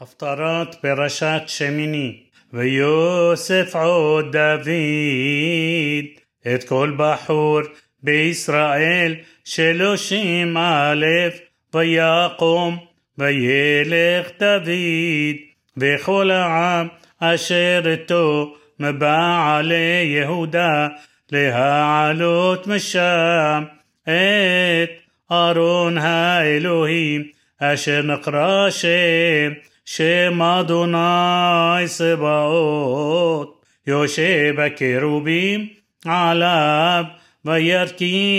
הפטרת פרשת שמיני ויוסף עוד דוד את כל בחור בישראל שלושים א' ויקום וילך דוד וכל העם אשר איתו מבעלי יהודה להעלות משם את ארון האלוהים אשר נקרא שם שם אדוני צבאות יושב הקירובים עליו וירכיבו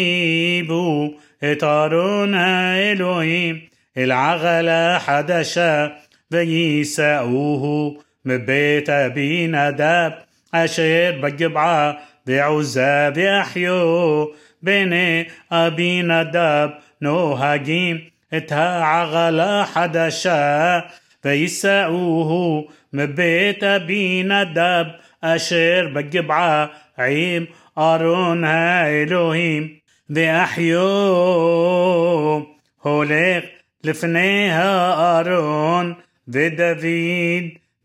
את ארון האלוהים אל עגלה חדשה ויישאוהו מבית אבי נדב אשר בגבעה ועוזה ואחיו בני אבי נדב נוהגים את העגלה חדשה ויישאוהו מבית אבי נדב אשר בגבעה עם ארון האלוהים ואחיו הולך לפני הארון ודוד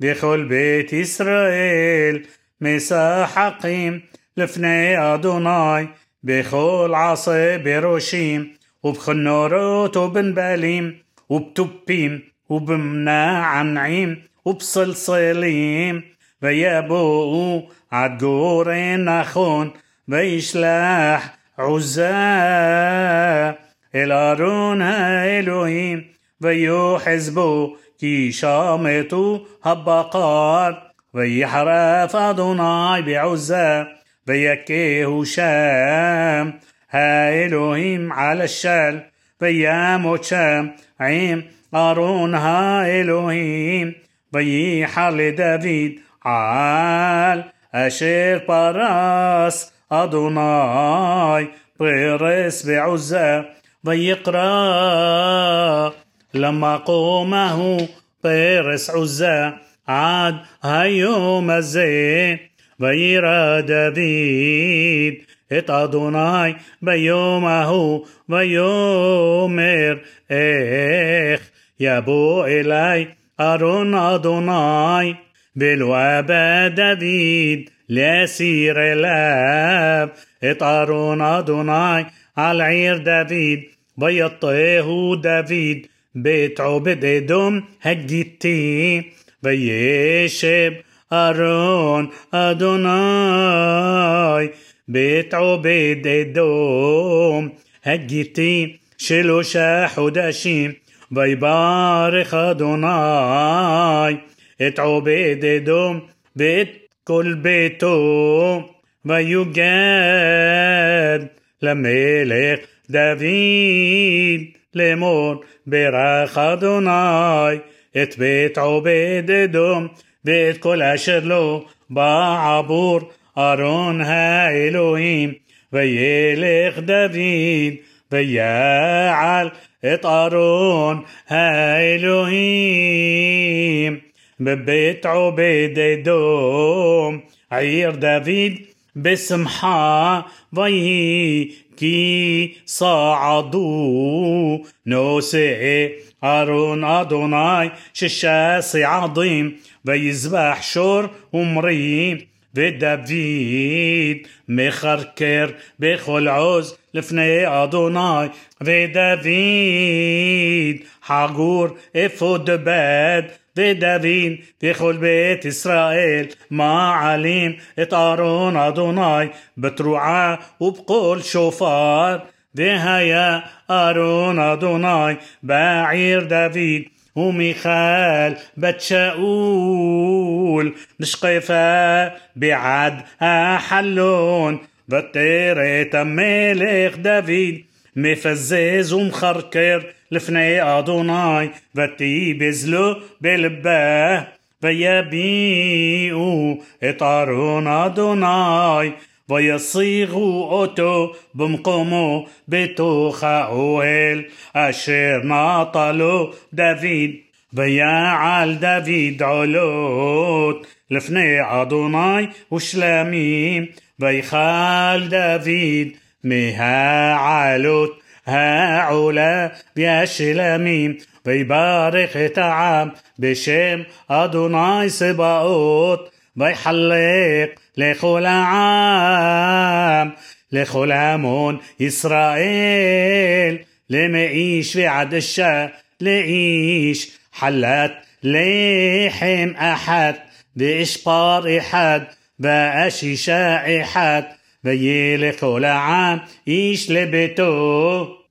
וכל בית ישראל משחקים לפני אדוני בכל עשה בראשים ובכנורות ובנבלים ובתופים وبمنا عنعيم وبصلصليم ويابو عدقور نخون ويشلح عزاه إلى رون ويو حزبو كي شامتو هبقار ويحرف أدوناي بعزة ويكيه شام. ها على الشال وياموت شام. عيم ארון האלוהים וייחר לדוד על אשר פרס אדוני פרס בעוזה ויקרא למקומהו פרס עוזה עד היום הזה וירא דוד את אדוני ביום ההוא ויאמר איך يبو إلي أرون أدوناي بالوابا دافيد لأسير الآب اتأرون أدوناي على عير دافيد بيطيه دافيد بيت عبد إدوم هجيتي بيشب أرون أدوناي بيت عبد إدوم هجيتي شاحو داشيم ויברך אדוני את עובד אדום ואת כל ביתו ויוגד למלך דוד לאמור ברך אדוני את בית עובד אדום ואת כל אשר לו בעבור ארון האלוהים וילך דוד بيعال اطارون هالوهيم ببيت عبيد دوم عير دافيد بسمحة ويهي كي صعدوا نوسي أرون أدوناي ششاسي عظيم بيذبح شور ومريم ודוד מחרקר בכל עוז לפני אדוני ודוד חגור אפוד בד ודוד וכל בית ישראל מעלים את ארון אדוני בתרועה ובקול שופר והיה ארון אדוני בעיר דוד وميخال بت شاول نشقفة بعد حلون بطيرة ملك دافيد مفزز ومخركر لفني أدوناي ותיבז לו בלבה ויביאו את ארון אדוני ויסיגו אותו במקומו בתוך האוהל אשר נטע לו דוד ויעל דוד עולות לפני אדוני ושלמים ויכל דוד מהעלות העולה בישלמים ויברך את העם בשם אדוני סבאות ضيحلق لخلعام لخلامون إسرائيل لمعيش عد الشا لعيش حلات لحم أحد بإشبار إحد بأشيشاء إحد بيلي خلعام إيش لبيتو